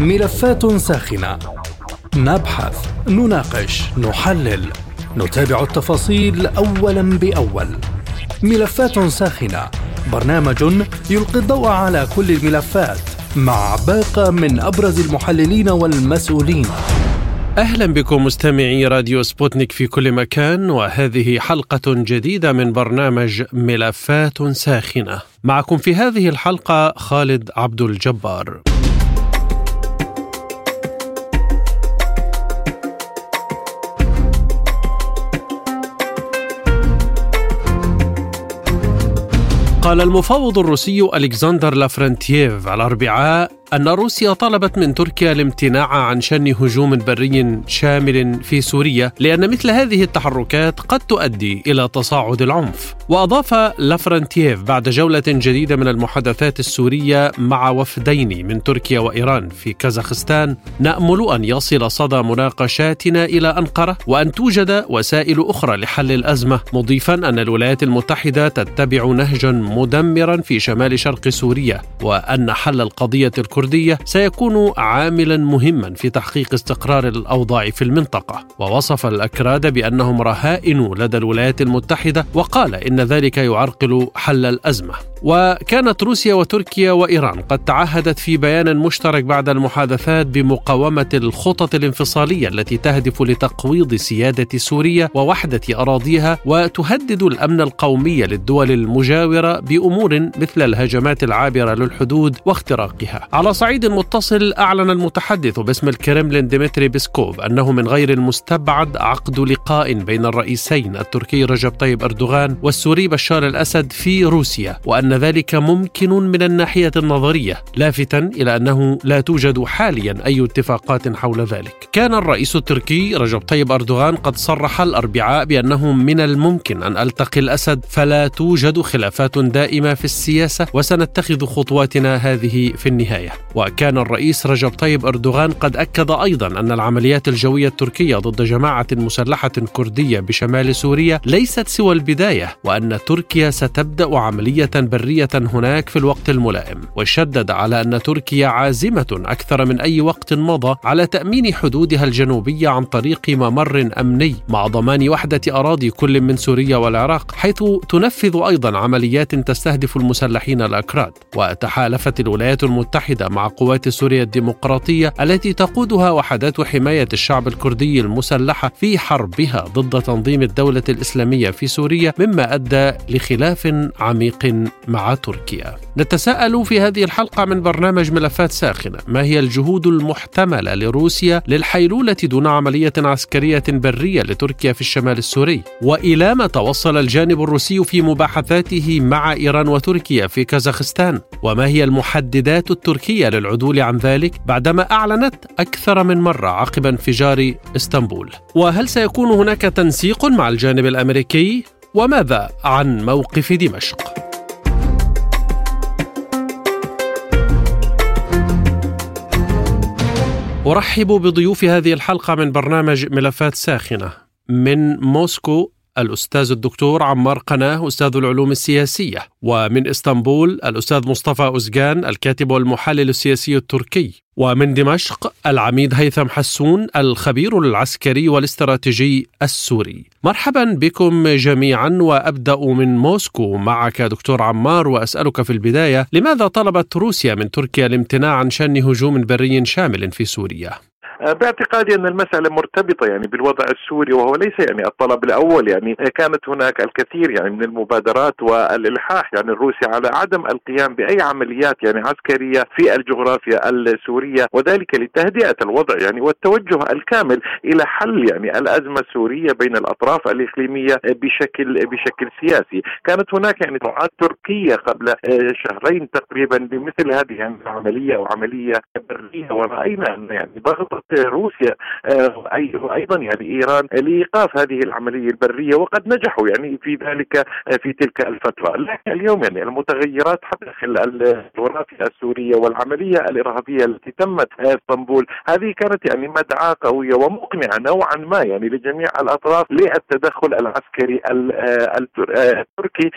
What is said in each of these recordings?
ملفات ساخنة. نبحث، نناقش، نحلل، نتابع التفاصيل أولا بأول. ملفات ساخنة. برنامج يلقي الضوء على كل الملفات. مع باقة من أبرز المحللين والمسؤولين. أهلا بكم مستمعي راديو سبوتنيك في كل مكان وهذه حلقة جديدة من برنامج ملفات ساخنة. معكم في هذه الحلقة خالد عبد الجبار. قال المفوض الروسي ألكسندر لافرنتييف الأربعاء أن روسيا طلبت من تركيا الامتناع عن شن هجوم بري شامل في سوريا لأن مثل هذه التحركات قد تؤدي إلى تصاعد العنف. وأضاف لافرنتييف بعد جولة جديدة من المحادثات السورية مع وفدين من تركيا وإيران في كازاخستان نأمل أن يصل صدى مناقشاتنا إلى أنقرة وأن توجد وسائل أخرى لحل الأزمة مضيفا أن الولايات المتحدة تتبع نهجا مدمرا في شمال شرق سوريا وأن حل القضية الكردية سيكون عاملا مهما في تحقيق استقرار الأوضاع في المنطقة. ووصف الأكراد بأنهم رهائن لدى الولايات المتحدة وقال إن ذلك يعرقل حل الأزمة. وكانت روسيا وتركيا وإيران قد تعهدت في بيان مشترك بعد المحادثات بمقاومة الخطط الانفصالية التي تهدف لتقويض سيادة سوريا ووحدة أراضيها وتهدد الأمن القومي للدول المجاورة بأمور مثل الهجمات العابرة للحدود واختراقها. على صعيد متصل أعلن المتحدث باسم الكرملين ديمتري بيسكوف أنه من غير المستبعد عقد لقاء بين الرئيسين التركي رجب طيب أردوغان والسوري بشار الأسد في روسيا وأن ذلك ممكن من الناحية النظرية لافتا إلى أنه لا توجد حاليا أي اتفاقات حول ذلك. كان الرئيس التركي رجب طيب أردوغان قد صرح الأربعاء بأنه من الممكن أن ألتقي الأسد فلا توجد خلافات دائمة في السياسة وسنتخذ خطواتنا هذه في النهاية. وكان الرئيس رجب طيب أردوغان قد أكد أيضا أن العمليات الجوية التركية ضد جماعة مسلحة كردية بشمال سوريا ليست سوى البداية وأن تركيا ستبدأ عملية بريه برية هناك في الوقت الملائم وشدد على أن تركيا عازمة أكثر من أي وقت مضى على تأمين حدودها الجنوبية عن طريق ممر أمني مع ضمان وحدة أراضي كل من سوريا والعراق حيث تنفذ أيضا عمليات تستهدف المسلحين الأكراد. وتحالفت الولايات المتحدة مع قوات سوريا الديمقراطية التي تقودها وحدات حماية الشعب الكردي المسلحة في حربها ضد تنظيم الدولة الإسلامية في سوريا مما أدى لخلاف عميق مع تركيا. نتساءل في هذه الحلقة من برنامج ملفات ساخنة ما هي الجهود المحتملة لروسيا للحيلولة دون عملية عسكرية برية لتركيا في الشمال السوري؟ وإلى ما توصل الجانب الروسي في مباحثاته مع إيران وتركيا في كازاخستان؟ وما هي المحددات التركية للعدول عن ذلك بعدما أعلنت أكثر من مرة عقب انفجار إسطنبول؟ وهل سيكون هناك تنسيق مع الجانب الأمريكي؟ وماذا عن موقف دمشق؟ أرحب بضيوف هذه الحلقة من برنامج ملفات ساخنة من موسكو الأستاذ الدكتور عمار قناة أستاذ العلوم السياسية ومن إسطنبول الأستاذ مصطفى أزجان الكاتب والمحلل السياسي التركي. ومن دمشق العميد هيثم حسون الخبير العسكري والاستراتيجي السوري. مرحبا بكم جميعا وأبدأ من موسكو. معك دكتور عمار وأسألك في البداية لماذا طلبت روسيا من تركيا الامتناع عن شن هجوم بري شامل في سوريا؟ باعتقادي أن المسألة مرتبطة يعني بالوضع السوري وهو ليس يعني الطلب الأول. يعني كانت هناك الكثير يعني من المبادرات والإلحاح يعني الروسي على عدم القيام بأي عمليات يعني عسكرية في الجغرافيا السورية وذلك لتهدئة الوضع يعني والتوجه الكامل إلى حل يعني الأزمة السورية بين الأطراف الإقليمية بشكل بشكل سياسي، كانت هناك يعني دعاة تركية قبل آه، شهرين تقريبا بمثل هذه العملية أو عمليه برية. ورأينا أن يعني ضغط روسيا أيضا يعني إيران لإيقاف هذه العملية البرية وقد نجحوا يعني في ذلك في تلك الفترة، لكن اليوم يعني المتغيرات داخل الجغرافيا السورية والعملية الإرهابية التي تمت في إسطنبول هذه كانت يعني مدعاة قوية ومقنعة نوعا ما يعني لجميع الأطراف للتدخل العسكري التركي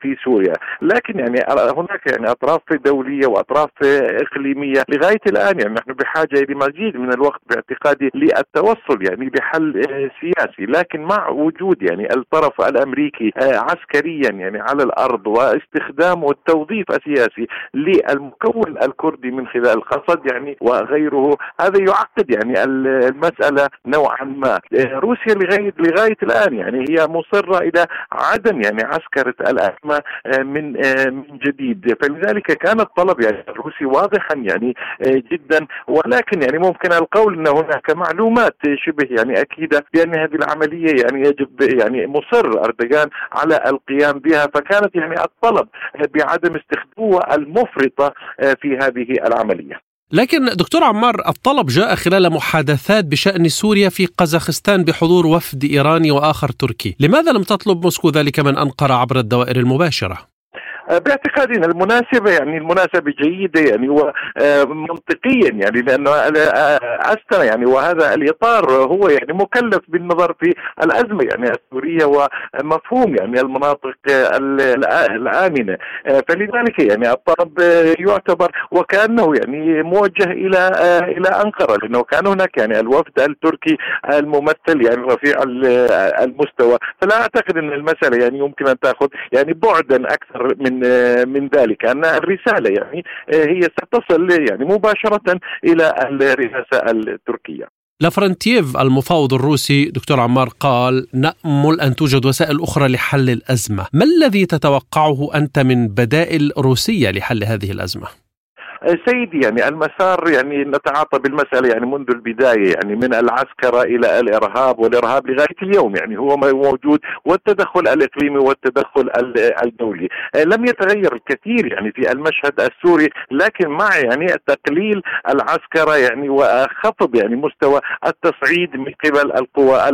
في سوريا، لكن يعني هناك يعني أطراف دولية وأطراف إقليمية. لغاية الآن يعني نحن بحاجة إلى مزيد من الوقت باعتقادي للتوصل يعني بحل سياسي، لكن مع وجود يعني الطرف الأمريكي عسكريا يعني على الأرض واستخدام والتوظيف السياسي للمكون الكردي من خلال القصد يعني وغيره هذا يعقد يعني المسألة نوعا ما. روسيا لغاية لغاية الآن يعني هي مصرة إلى عدم يعني عسكرة الأزمة من من جديد. فلذلك كان الطلب يعني الروسي واضحا يعني جدا ولكن يعني ممكن القول إن هناك معلومات شبه يعني أكيدة بأن هذه العملية يعني يجب يعني مصر أردوغان على القيام بها فكانت يعني الطلب بعدم استخدامه المفرطة في هذه العملية لكن دكتور عمار الطلب جاء خلال محادثات بشأن سوريا في قزاخستان بحضور وفد إيراني وآخر تركي لماذا لم تطلب موسكو ذلك من أنقرة عبر الدوائر المباشرة؟ باعتقادي ان المناسبة يعني المناسبة جيدة يعني ومنطقيا يعني لأنه استنا يعني وهذا الإطار هو يعني مكلف بالنظر في الأزمة يعني السورية ومفهوم يعني المناطق الآمنة. فلذلك يعني الطلب يعتبر وكأنه يعني موجه إلى إلى أنقرة لأنه كان هناك يعني الوفد التركي الممثل يعني رفيع المستوى. فلا أعتقد إن المسألة يعني يمكن أن تأخذ يعني بعدا أكثر من من ذلك أن الرسالة يعني هي ستصل يعني مباشرة إلى الرئاسة التركية لافرنتييف المفاوض الروسي دكتور عمار قال نأمل أن توجد وسائل أخرى لحل الأزمة ما الذي تتوقعه أنت من بدائل روسية لحل هذه الأزمة؟ سيدي يعني المسار يعني نتعاطى بالمسألة يعني منذ البداية يعني من العسكرة إلى الإرهاب والإرهاب لغاية اليوم يعني هو موجود والتدخل الإقليمي والتدخل الدولي. لم يتغير الكثير يعني في المشهد السوري لكن مع يعني تقليل العسكرة يعني وخفض يعني مستوى التصعيد من قبل القوى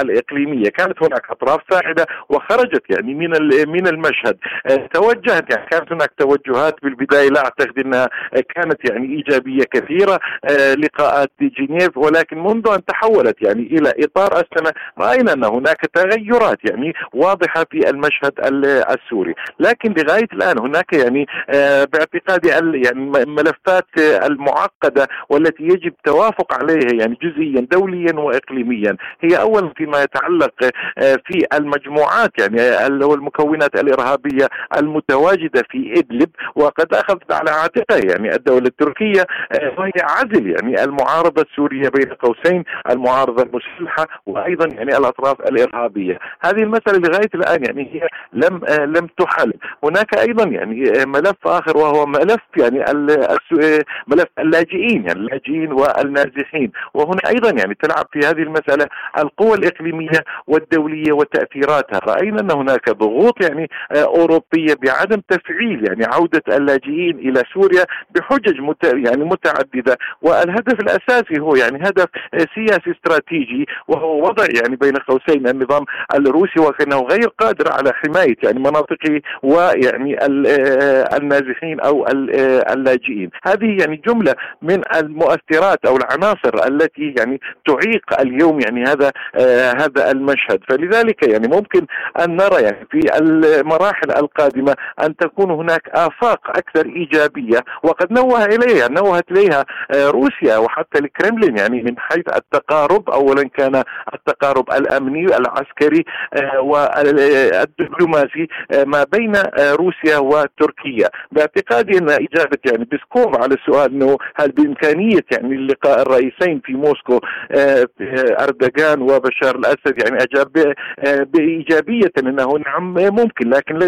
الإقليمية. كانت هناك أطراف ساعدة وخرجت يعني من من المشهد. توجهت يعني كانت هناك توجهات بالبداية لا أعتقد أنها كانت يعني إيجابية كثيرة لقاءات جنيف ولكن منذ أن تحولت يعني إلى إطار السنة رأينا أن هناك تغيرات يعني واضحة في المشهد السوري. لكن لغاية الآن هناك يعني باعتقادي يعني ملفات المعقدة والتي يجب توافق عليها يعني جزئيا دوليا واقليميا. هي اولا فيما يتعلق في المجموعات يعني المكونات الإرهابية المتواجدة في إدلب وقد أخذت على عاتقها يعني الدولة التركية وهي عزل يعني المعارضة السورية بين قوسين المعارضة المسلحة وأيضا يعني الأطراف الإرهابية. هذه المسألة لغاية الآن يعني هي لم لم تحل. هناك أيضا يعني ملف آخر وهو ملف يعني ملف اللاجئين يعني اللاجئين والنازحين. وهنا أيضا يعني تلعب في هذه المسألة القوى الإقليمية والدولية وتأثيراتها. رأينا أن هناك ضغوط يعني أوروبية بعدم تفعيل يعني عودة اللاجئين إلى سوريا بحجج. يعني متعددة والهدف الأساسي هو يعني هدف سياسي استراتيجي وهو وضع يعني بين قوسين النظام الروسي وكانه غير قادر على حماية يعني مناطقه ويعني النازحين أو اللاجئين هذه يعني جملة من المؤثرات أو العناصر التي يعني تعيق اليوم يعني هذا هذا المشهد فلذلك يعني ممكن أن نرى يعني في المراحل القادمة أن تكون هناك آفاق أكثر إيجابية وقد نوه إليها نوهت إليها روسيا وحتى الكرملين يعني من حيث التقارب اولا كان التقارب الأمني العسكري والدبلوماسي ما بين روسيا وتركيا. باعتقادي أن إجابة يعني بسكوف على السؤال إنه هل بإمكانية يعني لقاء الرئيسين في موسكو أردوغان وبشار الأسد يعني أجاب بإيجابية انه نعم ممكن لكن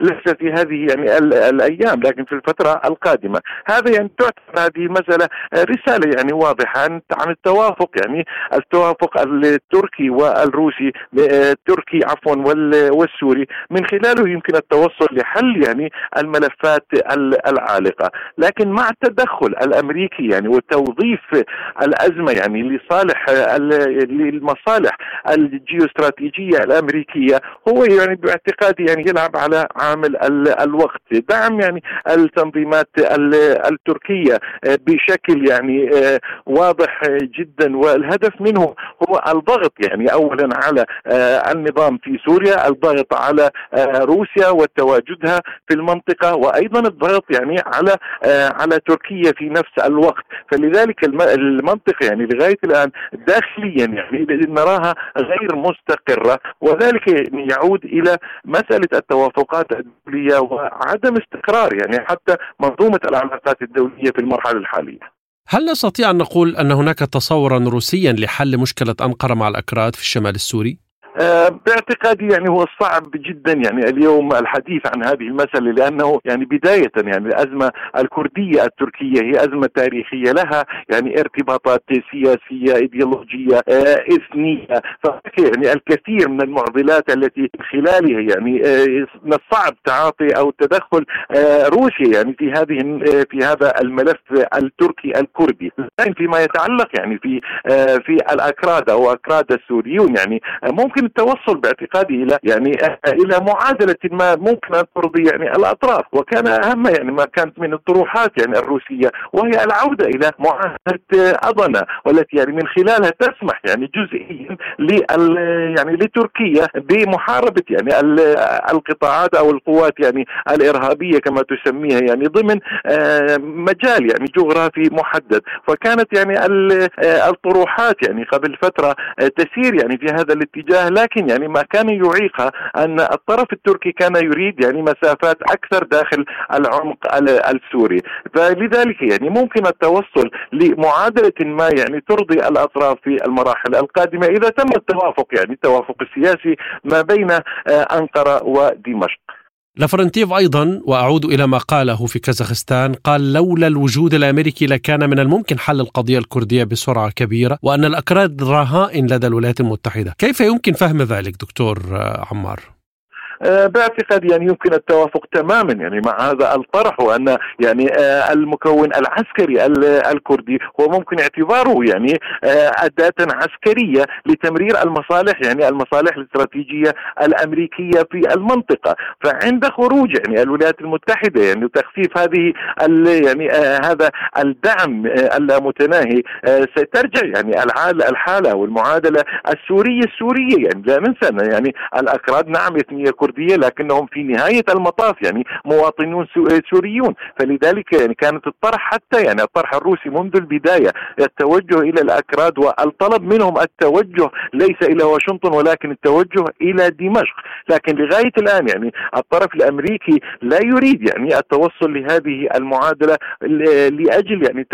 ليس في هذه يعني الأيام لكن في الفترة القادمة. هذا يعني تعتبر هذه مسألة رسالة يعني واضحة عن التوافق يعني التوافق التركي والروسي التركي عفوا والسوري من خلاله يمكن التوصل لحل يعني الملفات العالقة. لكن مع التدخل الأمريكي يعني وتوظيف الأزمة يعني لصالح للمصالح الجيوستراتيجية الأمريكية هو يعني باعتقادي يعني يلعب على عامل الوقت. دعم يعني التنظيمات التركية بشكل يعني واضح جدا. والهدف منه هو الضغط يعني اولا على النظام في سوريا الضغط على روسيا وتواجدها في المنطقة وأيضا الضغط يعني على على تركيا في نفس الوقت. فلذلك المنطقة يعني لغاية الآن داخليا يعني نراها غير مستقرة. وذلك يعود إلى مسألة التوافقات الدولية وعدم استقرار يعني حتى منظومة العلاقات الدولية في المرحلة الحالية هل نستطيع أن نقول أن هناك تصورا روسيا لحل مشكلة أنقرة مع الأكراد في الشمال السوري؟ آه، باعتقادي يعني هو صعب جدا يعني اليوم الحديث عن هذه المسألة لأنه يعني بداية يعني الأزمة الكردية التركية هي أزمة تاريخية لها يعني ارتباطات سياسية إيديولوجية آه، إثنية. يعني الكثير من المعضلات التي خلالها يعني آه، من الصعب تعاطي أو تدخل روسيا يعني في هذه في هذا الملف التركي الكردي. فيما يتعلق يعني في في الأكراد أو أكراد السوريون يعني ممكن التوصل باعتقادي إلى يعني إلى معادلة ما ممكن أن ترضي يعني الأطراف وكان أهم يعني ما كانت من الطروحات يعني الروسية وهي العودة إلى معاهدة اضنا والتي يعني من خلالها تسمح يعني جزئيا لل يعني لتركيا بمحاربة يعني القطاعات أو القوات يعني الإرهابية كما تسميها يعني ضمن آه، مجال يعني جغرافي محدد. فكانت يعني الطروحات يعني قبل فترة تسير يعني في هذا الاتجاه لكن يعني ما كان يعيقها أن الطرف التركي كان يريد يعني مسافات أكثر داخل العمق السوري. فلذلك يعني ممكن التوصل لمعادلة ما يعني ترضي الأطراف في المراحل القادمة إذا تم التوافق يعني التوافق السياسي ما بين آه، أنقرة ودمشق. لافرنتيف أيضا وأعود إلى ما قاله في كازاخستان قال لولا الوجود الأمريكي لكان من الممكن حل القضية الكردية بسرعة كبيرة وأن الأكراد رهائن لدى الولايات المتحدة كيف يمكن فهم ذلك دكتور عمار؟ آه، باعتقادي يعني يمكن التوافق تماما يعني مع هذا الطرح وأن يعني آه، المكون العسكري الكردي هو ممكن اعتباره يعني آه، أداة عسكرية لتمرير المصالح يعني المصالح الاستراتيجية الأمريكية في المنطقة. فعند خروج يعني الولايات المتحدة يعني وتخفيف هذه يعني هذا الدعم اللامتناهي سترجع يعني الحالة والمعادلة السورية السورية يعني لا ننسى يعني الأكراد نعم يتمية الكردية لكنهم في نهاية المطاف يعني مواطنون سوريون. فلذلك يعني كانت الطرح حتى يعني الطرح الروسي منذ البداية التوجه إلى الأكراد والطلب منهم التوجه ليس إلى واشنطن ولكن التوجه إلى دمشق. لكن لغاية الآن يعني الطرف الأمريكي لا يريد يعني التوصل لهذه المعادلة لأجل يعني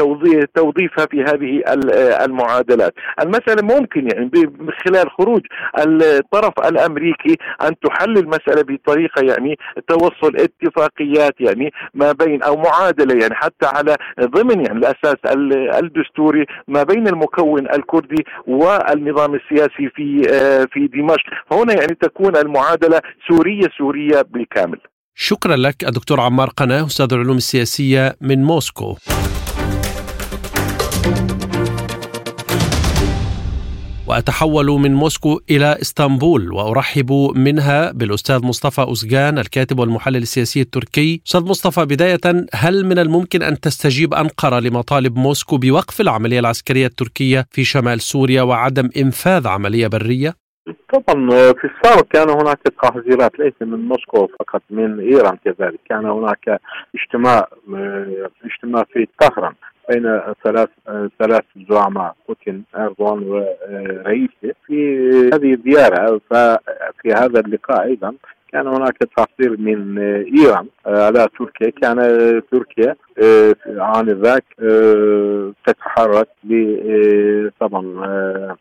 توظيفها في هذه المعادلات. المسألة ممكن يعني من خلال خروج الطرف الأمريكي أن تحلل المسألة بطريقة يعني توصل اتفاقيات يعني ما بين أو معادلة يعني حتى على ضمن يعني الأساس الدستوري ما بين المكون الكردي والنظام السياسي في آه، في دمشق. فهنا يعني تكون المعادلة سورية سورية بالكامل. شكرا لك الدكتور عمار قناة أستاذ العلوم السياسية من موسكو. وأتحول من موسكو إلى إسطنبول وأرحب منها بالأستاذ مصطفى أوزغان الكاتب والمحلل السياسي التركي. أستاذ مصطفى بداية هل من الممكن أن تستجيب أنقرة لمطالب موسكو بوقف العملية العسكرية التركية في شمال سوريا وعدم إنفاذ عملية برية؟ طبعا في السابق كان هناك تحذيرات ليس من موسكو فقط من إيران كذلك. كان هناك اجتماع اجتماع في طهران. بين ثلاث ثلاث زعماء بوتين اردوغان ورئيسه في هذه الزيارة ففي هذا اللقاء أيضا كان هناك تحذير من إيران على تركيا. كان تركيا آنذاك تتحرك طبعا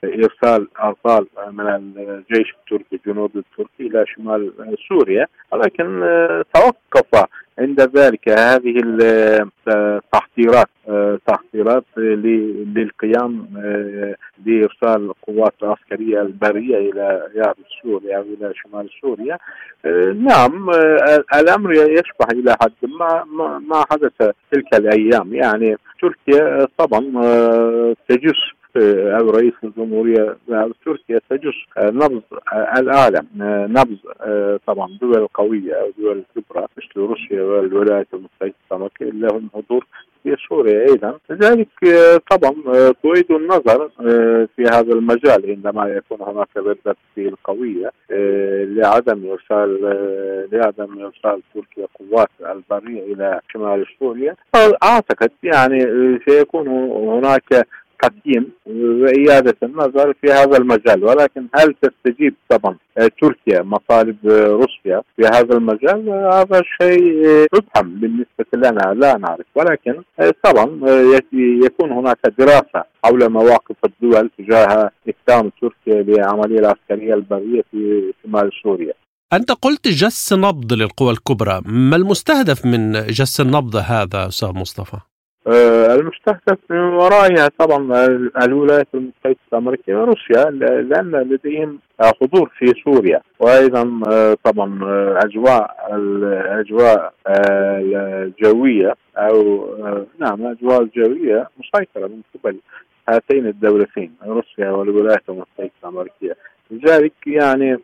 إرسال أرسال من الجيش التركي الجنوبي التركي إلى شمال سوريا ولكن توقف عند ذلك. هذه التحضيرات تحضيرات للقيام بارسال قوات عسكريه البرية إلى سوريا أو إلى شمال سوريا. نعم الأمر يشبه إلى حد ما ما حدث تلك الأيام. يعني تركيا طبعا تجس أو رئيس الجمهورية تركيا تجس نبض العالم نبض طبعا دول قويه أو دول كبرى مثل روسيا والولايات المتحدة لهم حضور في سوريا أيضا لذلك طبعا تعيد النظر في هذا المجال عندما يكون هناك ردة فعل قوية لعدم إرسال لعدم إرسال تركيا قوات البرية إلى شمال سوريا. اعتقد يعني سيكون هناك تقييم وإعادة النظر في هذا المجال ولكن هل تستجيب؟ طبعا. تركيا مطالب روسيا في هذا المجال هذا شيء مبهم بالنسبة لنا لا نعرف. ولكن طبعا يكون هناك دراسة حول مواقف الدول تجاه إقدام تركيا للعملية العسكرية البرية في شمال سوريا. أنت قلت جس نبض للقوى الكبرى. ما المستهدف من جس النبض هذا أستاذ مصطفى؟ آه، المستهدف من ورائها طبعا الولايات المتحدة الأمريكية وروسيا لأن لديهم حضور في سوريا. وأيضا آه، طبعا آه، أجواء الاجواء الجوية أو نعم الاجواء الجوية مسيطرة من قبل هاتين الدولتين روسيا والولايات المتحدة الأمريكية. لذلك يعني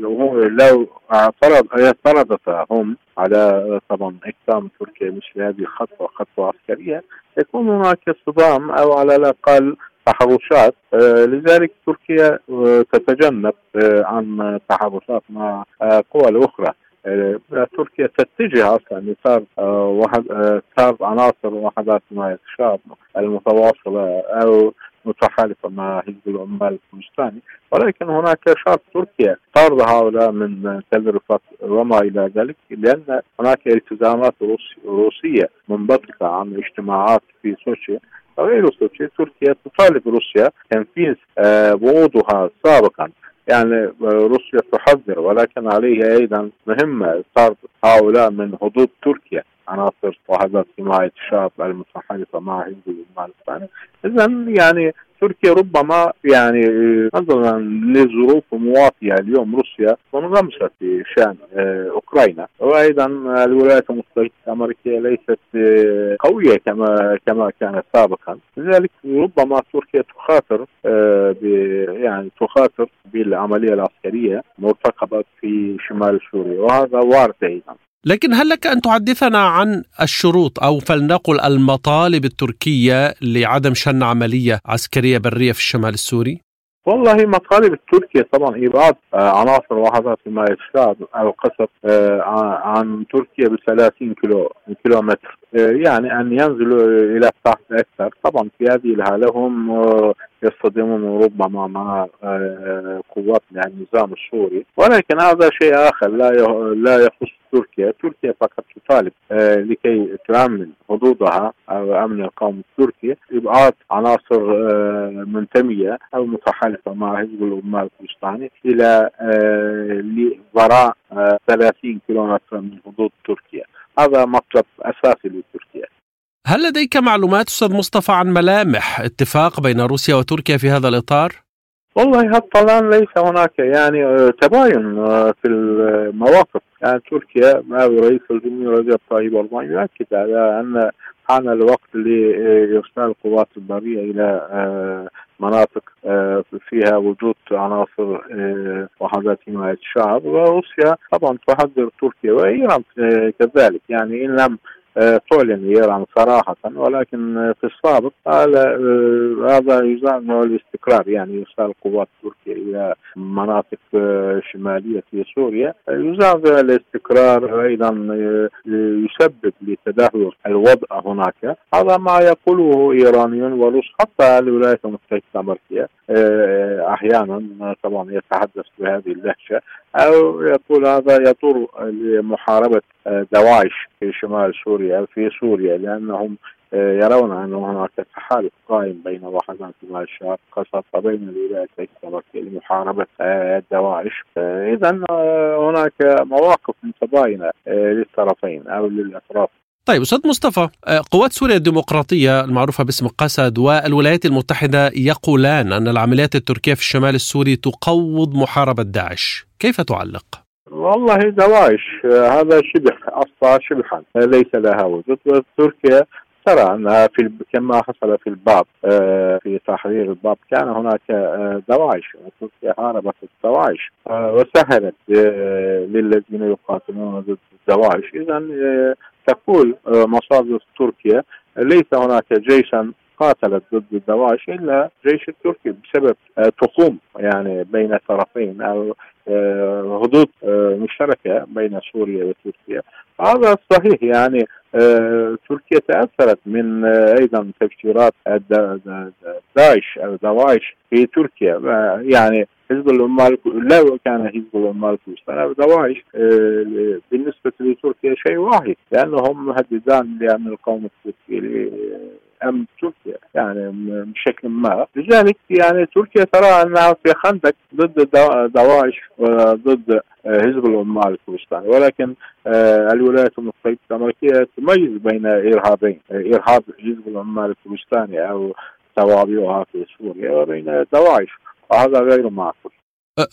لو اعترض اعترضت هم على طبعا إقدام تركيا مثل هذه الخطوة خطوة عسكرية يكون هناك صدام أو على الأقل تحرشات لذلك تركيا تتجنب عن تحرشات مع قوى الأخرى. تركيا تتجه أصلا لصار واحد صار عناصر وحدات حمايه الشعب المتواصلة أو متحالفه مع حزب العمال الكردستاني ولكن هناك شرط تركيا طرد هؤلاء من تل وما إلى ذلك لأن هناك التزامات روسية منبثقة عن اجتماعات في سوشي غير سوشي تركيا تطالب روسيا تنفيذ وعودها سابقا. يعني روسيا تحذر ولكن عليها أيضا مهمة طرد هؤلاء من حدود تركيا. عناصر وحدات حمايه الشعب المتحالفه مع حزب العمال الثاني اذا يعني تركيا ربما يعني نظرا لظروف مواتيه اليوم روسيا منغمسه في شأن آه، أوكرانيا. وأيضا الولايات المتحدة الأمريكية ليست آه، قوية كما كما كانت سابقا. لذلك ربما تركيا تخاطر آه، يعني تخاطر بالعملية العسكرية مرتقبة في شمال سوريا. وهذا وارد أيضا. لكن هل لك أن تحدثنا عن الشروط أو فلنقل المطالب التركية لعدم شن عملية عسكرية برية في الشمال السوري؟ والله مطالب التركية طبعا إبعاد آه، عناصر وحدات حماية الشعب أو قصف آه، عن تركيا ب 30 كيلو كيلومتر. آه، يعني أن ينزلوا إلى تحت أكثر. طبعا في هذه الحالة هم يصطدمون ربما مع قوات النظام السوري. ولكن هذا شيء آخر لا لا يخص تركيا تركيا فقط تطالب آه، لكي تأمن حدودها أو أمن القوم التركي إبعاد عناصر آه، منتمية أو متحالفة مع حزب العمال الكردستاني إلى آه، وراء 30 كيلومتر من حدود تركيا هذا مطلب أساسي لتركيا هل لديك معلومات أستاذ مصطفى عن ملامح اتفاق بين روسيا وتركيا في هذا الإطار؟ والله الآن ليس هناك يعني تباين في المواقف. يعني تركيا مع رئيس الجمهورية رجب طيب أردوغان يؤكد على أن حان الوقت لإرسال القوات البرية إلى آه، مناطق آه، فيها وجود عناصر آه، وحدات حماية الشعب. وروسيا طبعا تحذر تركيا وإيران كذلك. يعني إن لم تعلن ايران صراحة ولكن في السابق قال هذا يزعم الاستقرار يعني إرسال قوات تركيا إلى مناطق شمالية في سوريا يزعم الاستقرار أيضا يسبب لتدهور الوضع هناك. هذا ما يقوله إيرانيون وروس حتى الولايات المتحدة الأمريكية أحيانا طبعا يتحدث بهذه اللهجة. أو يقول هذا يطور لمحاربة دواعش في شمال سوريا في سوريا لأنهم يرون أن هناك تحالف قائم بين وحدات شمال الشرق خاصة بين الولايات المتحدة لمحاربة دواعش. إذا هناك مواقف متباينة للطرفين أو للأطراف. طيب أستاذ مصطفى آه، قوات سوريا الديمقراطية المعروفة باسم قسد والولايات المتحدة يقولان أن العمليات التركية في الشمال السوري تقوض محاربة داعش، كيف تعلق؟ والله دواعش آه، هذا شبح أصلا شبحا ليس لها وجود. تركيا ترى أنها في كما حصل في الباب آه، في تحرير الباب كان هناك دواعش تركيا حاربت الدواعش وسهلت للذين يقاتلون ضد الدواعش اذا تقول آه، مصادر تركيا ليس هناك جيشا قاتلت ضد الدواعش إلا جيش التركي بسبب آه، تخوم يعني بين الطرفين أو آه، حدود مشتركة بين سوريا وتركيا. هذا صحيح يعني تركيا تأثرت من أيضا تفجيرات داعش أو دواعش في تركيا. يعني حزب العمال لا كان حزب العمال كردستان دواعش آه، بالنسبة لتركيا شيء واحد لأنهم مهددان لأمن القوم التركي امن تركيا يعني بشكل ما. لذلك يعني تركيا ترى أنها في خندق ضد دواعش وضد حزب العمال الكردستاني ولكن آه، الولايات المتحدة الامريكيه تميز بين إرهابين إرهاب حزب العمال الكردستاني أو توابعها في سوريا وبين دواعش وهذا غير معقول.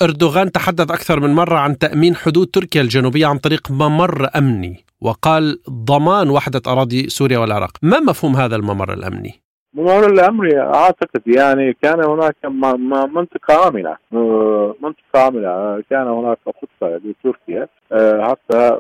أردوغان تحدث أكثر من مرة عن تأمين حدود تركيا الجنوبية عن طريق ممر أمني. وقال ضمان وحدة أراضي سوريا والعراق. ما مفهوم هذا الممر الأمني؟ الممر الأمني أعتقد يعني كان هناك منطقة آمنة. منطقة آمنة. كان هناك خطة لتركيا. آه، حتى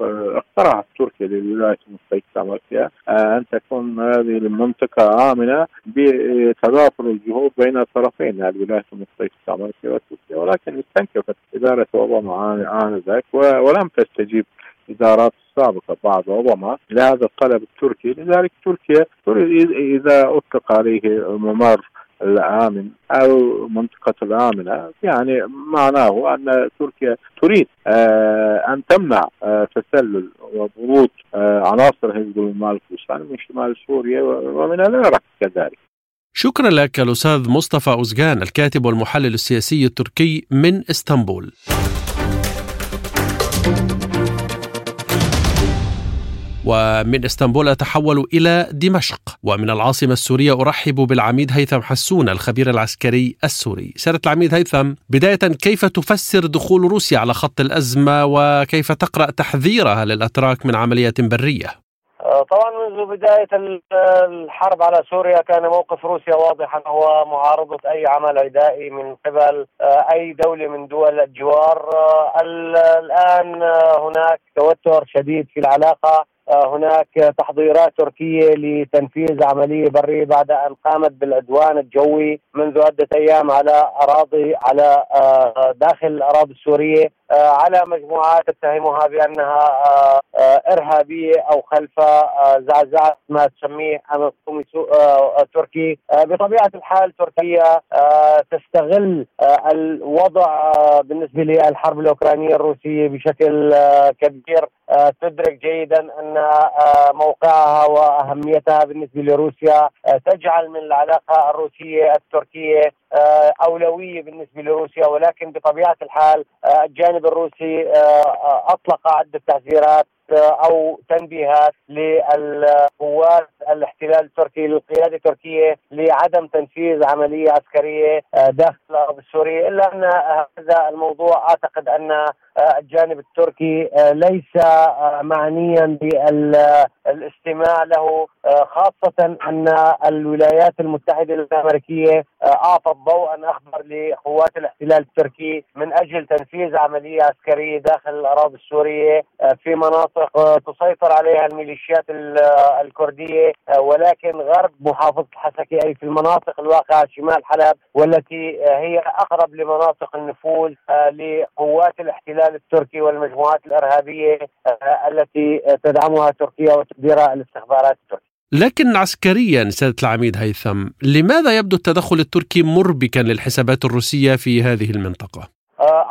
اقترحت تركيا للولايات المتحدة الأمريكية أن تكون هذه المنطقة آمنة بتضافر الجهود بين الطرفين يعني الولايات المتحدة الأمريكية وتركيا. ولكن استنكفت إدارة أوباما آنذاك ولم تستجيب إدارات السابقة بعد أوباما لهذا الطلب التركي. لذلك تركيا تريد إذا أطلق عليه ممر الآمن أو منطقة الآمنة يعني معناه أن تركيا تريد آه، أن تمنع آه، تسلل وضغوط آه، عناصر حزب المال من شمال سوريا ومن العراق كذلك. شكرا لك الأستاذ مصطفى أوزغان الكاتب والمحلل السياسي التركي من اسطنبول ومن إسطنبول أتحول إلى دمشق ومن العاصمة السورية أرحب بالعميد هيثم حسون الخبير العسكري السوري. سيادة العميد هيثم بداية كيف تفسر دخول روسيا على خط الأزمة وكيف تقرأ تحذيرها للأتراك من عملية برية؟ آه، طبعا منذ بداية الحرب على سوريا كان موقف روسيا واضحا هو معارضة أي عمل عدائي من قبل آه، أي دولة من دول الجوار. آه، الآن هناك توتر شديد في العلاقة. هناك تحضيرات تركية لتنفيذ عملية برية بعد أن قامت بالعدوان الجوي منذ عدة أيام على أراضي على آه، داخل الأراضي السورية. آه، على مجموعات تتهمها بأنها إرهابية أو خلف زعزعة ما تسميه أمن قومي تركي. بطبيعة الحال تركيا تستغل الوضع بالنسبة للحرب الأوكرانية الروسية بشكل كبير. تدرك جيدا آه، موقعها وأهميتها بالنسبة لروسيا آه، تجعل من العلاقة الروسية التركية آه، أولوية بالنسبة لروسيا. ولكن بطبيعة الحال الجانب الروسي أطلق عدة تحذيرات أو تنبيهات للقوات الاحتلال التركي للقيادة التركية لعدم تنفيذ عملية عسكرية داخل الأرض السورية. إلا أن هذا الموضوع أعتقد أن الجانب التركي ليس معنيا بالاستماع له. خاصة أن الولايات المتحدة الأمريكية أعطت ضوءا أخضر لقوات الاحتلال التركي من أجل تنفيذ عملية عسكرية داخل الأراضي السورية في مناطق تسيطر عليها الميليشيات الكردية ولكن غرب محافظة الحسكه أي في المناطق الواقعة شمال حلب والتي هي أقرب لمناطق النفوذ لقوات الاحتلال التركي والمجموعات الإرهابية التي تدعمها تركيا وتديرها الاستخبارات التركية. لكن عسكريا سيادة العميد هيثم لماذا يبدو التدخل التركي مربكا للحسابات الروسية في هذه المنطقة؟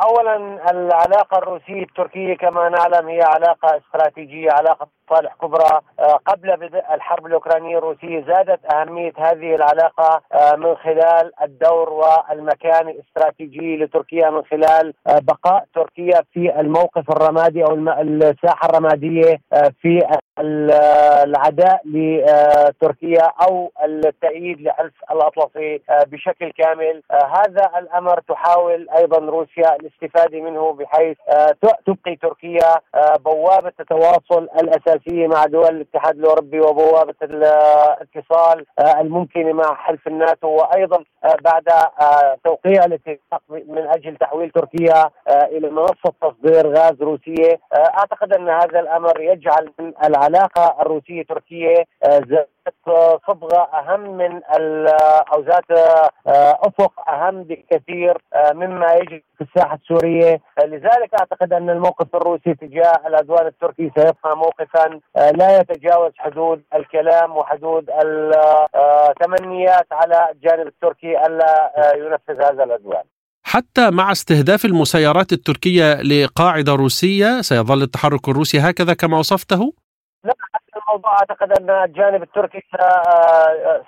اولا العلاقة الروسية التركيه كما نعلم هي علاقة استراتيجية علاقة مصالح كبرى. قبل بدء الحرب الأوكرانية الروسية زادت أهمية هذه العلاقة من خلال الدور والمكان الاستراتيجي لتركيا من خلال بقاء تركيا في الموقف الرمادي أو الساحة الرمادية في العداء لتركيا أو التأييد لحلف الأطلسي بشكل كامل. هذا الأمر تحاول أيضا روسيا الاستفاده منه بحيث تبقي تركيا بوابة التواصل الأساسية مع دول الاتحاد الأوروبي وبوابة الاتصال الممكنة مع حلف الناتو وأيضا بعد توقيع الاتفاق من أجل تحويل تركيا إلى منصة تصدير غاز روسية. أعتقد أن هذا الأمر يجعل من العلاقة الروسيه تركيه صبغة أهم من أو ذات أفق أهم بكثير مما يجري في الساحة السورية، لذلك أعتقد أن الموقف الروسي تجاه العدوان التركي سيبقى موقفا لا يتجاوز حدود الكلام وحدود التمنيات على الجانب التركي ألا ينفذ هذا العدوان. حتى مع استهداف المسيرات التركية لقاعدة روسية سيظل التحرك الروسي هكذا كما وصفته؟ لا الموضوع أعتقد أن الجانب التركي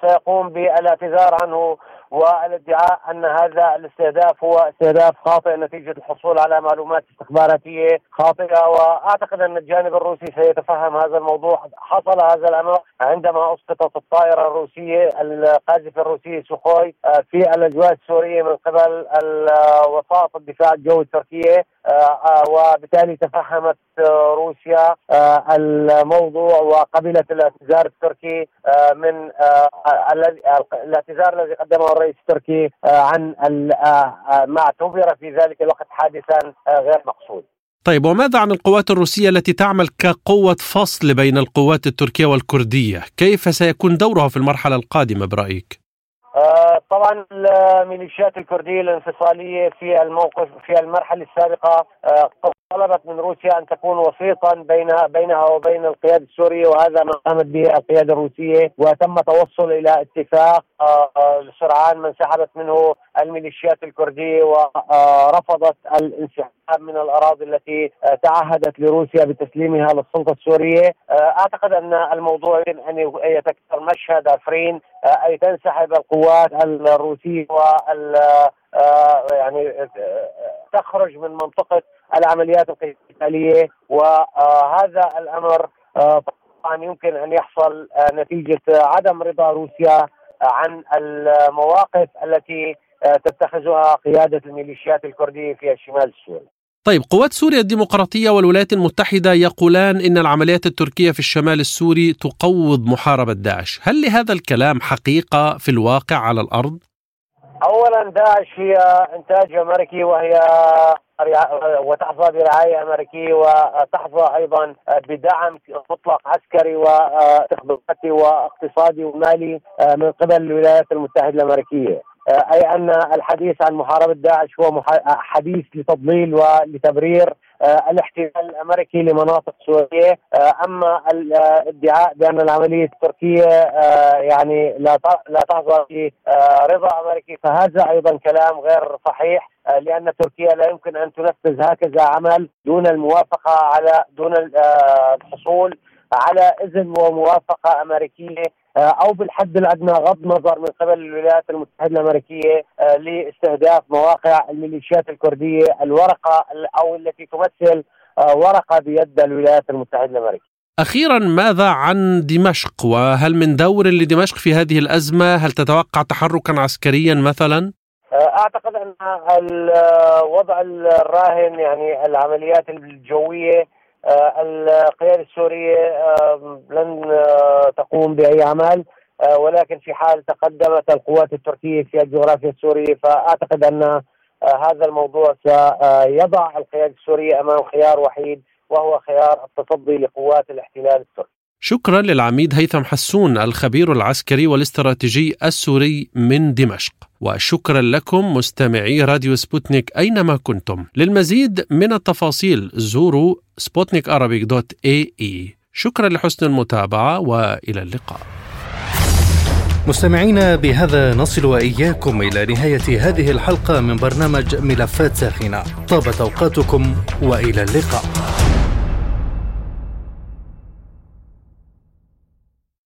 سيقوم بالاعتذار عنه والادعاء أن هذا الاستهداف هو استهداف خاطئ نتيجة الحصول على معلومات استخباراتية خاطئة. وأعتقد أن الجانب الروسي سيتفهم هذا الموضوع. حصل هذا الأمر عندما أسقطت الطائرة الروسية القاذفه الروسيه سوخوي في الأجواء السورية من قبل وساطه الدفاع الجوي التركية. وبالتالي تفهمت روسيا الموضوع وقبلت الاعتذار التركي من الاعتذار الذي قدمه الرئيس التركي عن ما اعتبر في ذلك الوقت حادثا غير مقصود طيب وماذا عن القوات الروسية التي تعمل كقوة فصل بين القوات التركية والكردية؟ كيف سيكون دورها في المرحلة القادمة برأيك؟ طبعا الميليشيات الكردية الانفصالية في الموقف في المرحلة السابقة طلبت من روسيا أن تكون وسيطا بينها بينها وبين القيادة السورية وهذا ما قامت به القيادة الروسية وتم توصل إلى اتفاق سرعان ما انسحبت منه الميليشيات الكردية ورفضت الانسحاب من الأراضي التي تعهدت لروسيا بتسليمها للسلطة السورية. أعتقد أن الموضوع يمكن أن يتكرر مشهد عفرين أي تنسحب القوات الروسية وال يعني تخرج من منطقة العمليات القتالية وهذا الأمر طبعا يمكن أن يحصل نتيجة عدم رضا روسيا عن المواقف التي تتخذها قيادة الميليشيات الكردية في الشمال السوري. طيب قوات سوريا الديمقراطية والولايات المتحدة يقولان إن العمليات التركية في الشمال السوري تقوض محاربة داعش، هل لهذا الكلام حقيقة في الواقع على الأرض؟ اولا داعش هي إنتاج أمريكي وهي وتحظى برعاية أمريكية وتحظى أيضا بدعم مطلق عسكري واقتصادي ومالي من قبل الولايات المتحدة الأمريكية. أي أن الحديث عن محاربة داعش هو حديث لتضليل ولتبرير الاحتلال الأمريكي لمناطق سورية. أما الادعاء بأن العملية التركية يعني لا لا تحظى برضا أمريكي فهذا أيضا كلام غير صحيح لأن تركيا لا يمكن أن تنفذ هكذا عمل دون الموافقة على دون الحصول على إذن وموافقة أمريكية أو بالحد الأدنى غض نظر من قبل الولايات المتحدة الأمريكية لاستهداف مواقع الميليشيات الكردية الورقة أو التي تمثل ورقة بيد الولايات المتحدة الأمريكية. أخيرا ماذا عن دمشق وهل من دور لدمشق في هذه الأزمة؟ هل تتوقع تحركا عسكريا مثلا؟ أعتقد أن الوضع الراهن يعني العمليات الجوية القيادة السورية لن تقوم بأي عمل ولكن في حال تقدمت القوات التركية في الجغرافيا السورية فأعتقد أن هذا الموضوع سيضع القيادة السورية أمام خيار وحيد وهو خيار التصدي لقوات الاحتلال التركي شكرا للعميد هيثم حسون الخبير العسكري والاستراتيجي السوري من دمشق. وشكرا لكم مستمعي راديو سبوتنيك أينما كنتم. للمزيد من التفاصيل زوروا سبوتنيك dot ae شكرا لحسن المتابعة وإلى اللقاء. مستمعينا بهذا نصل وإياكم إلى نهاية هذه الحلقة من برنامج ملفات ساخنة. طابت أوقاتكم وإلى اللقاء.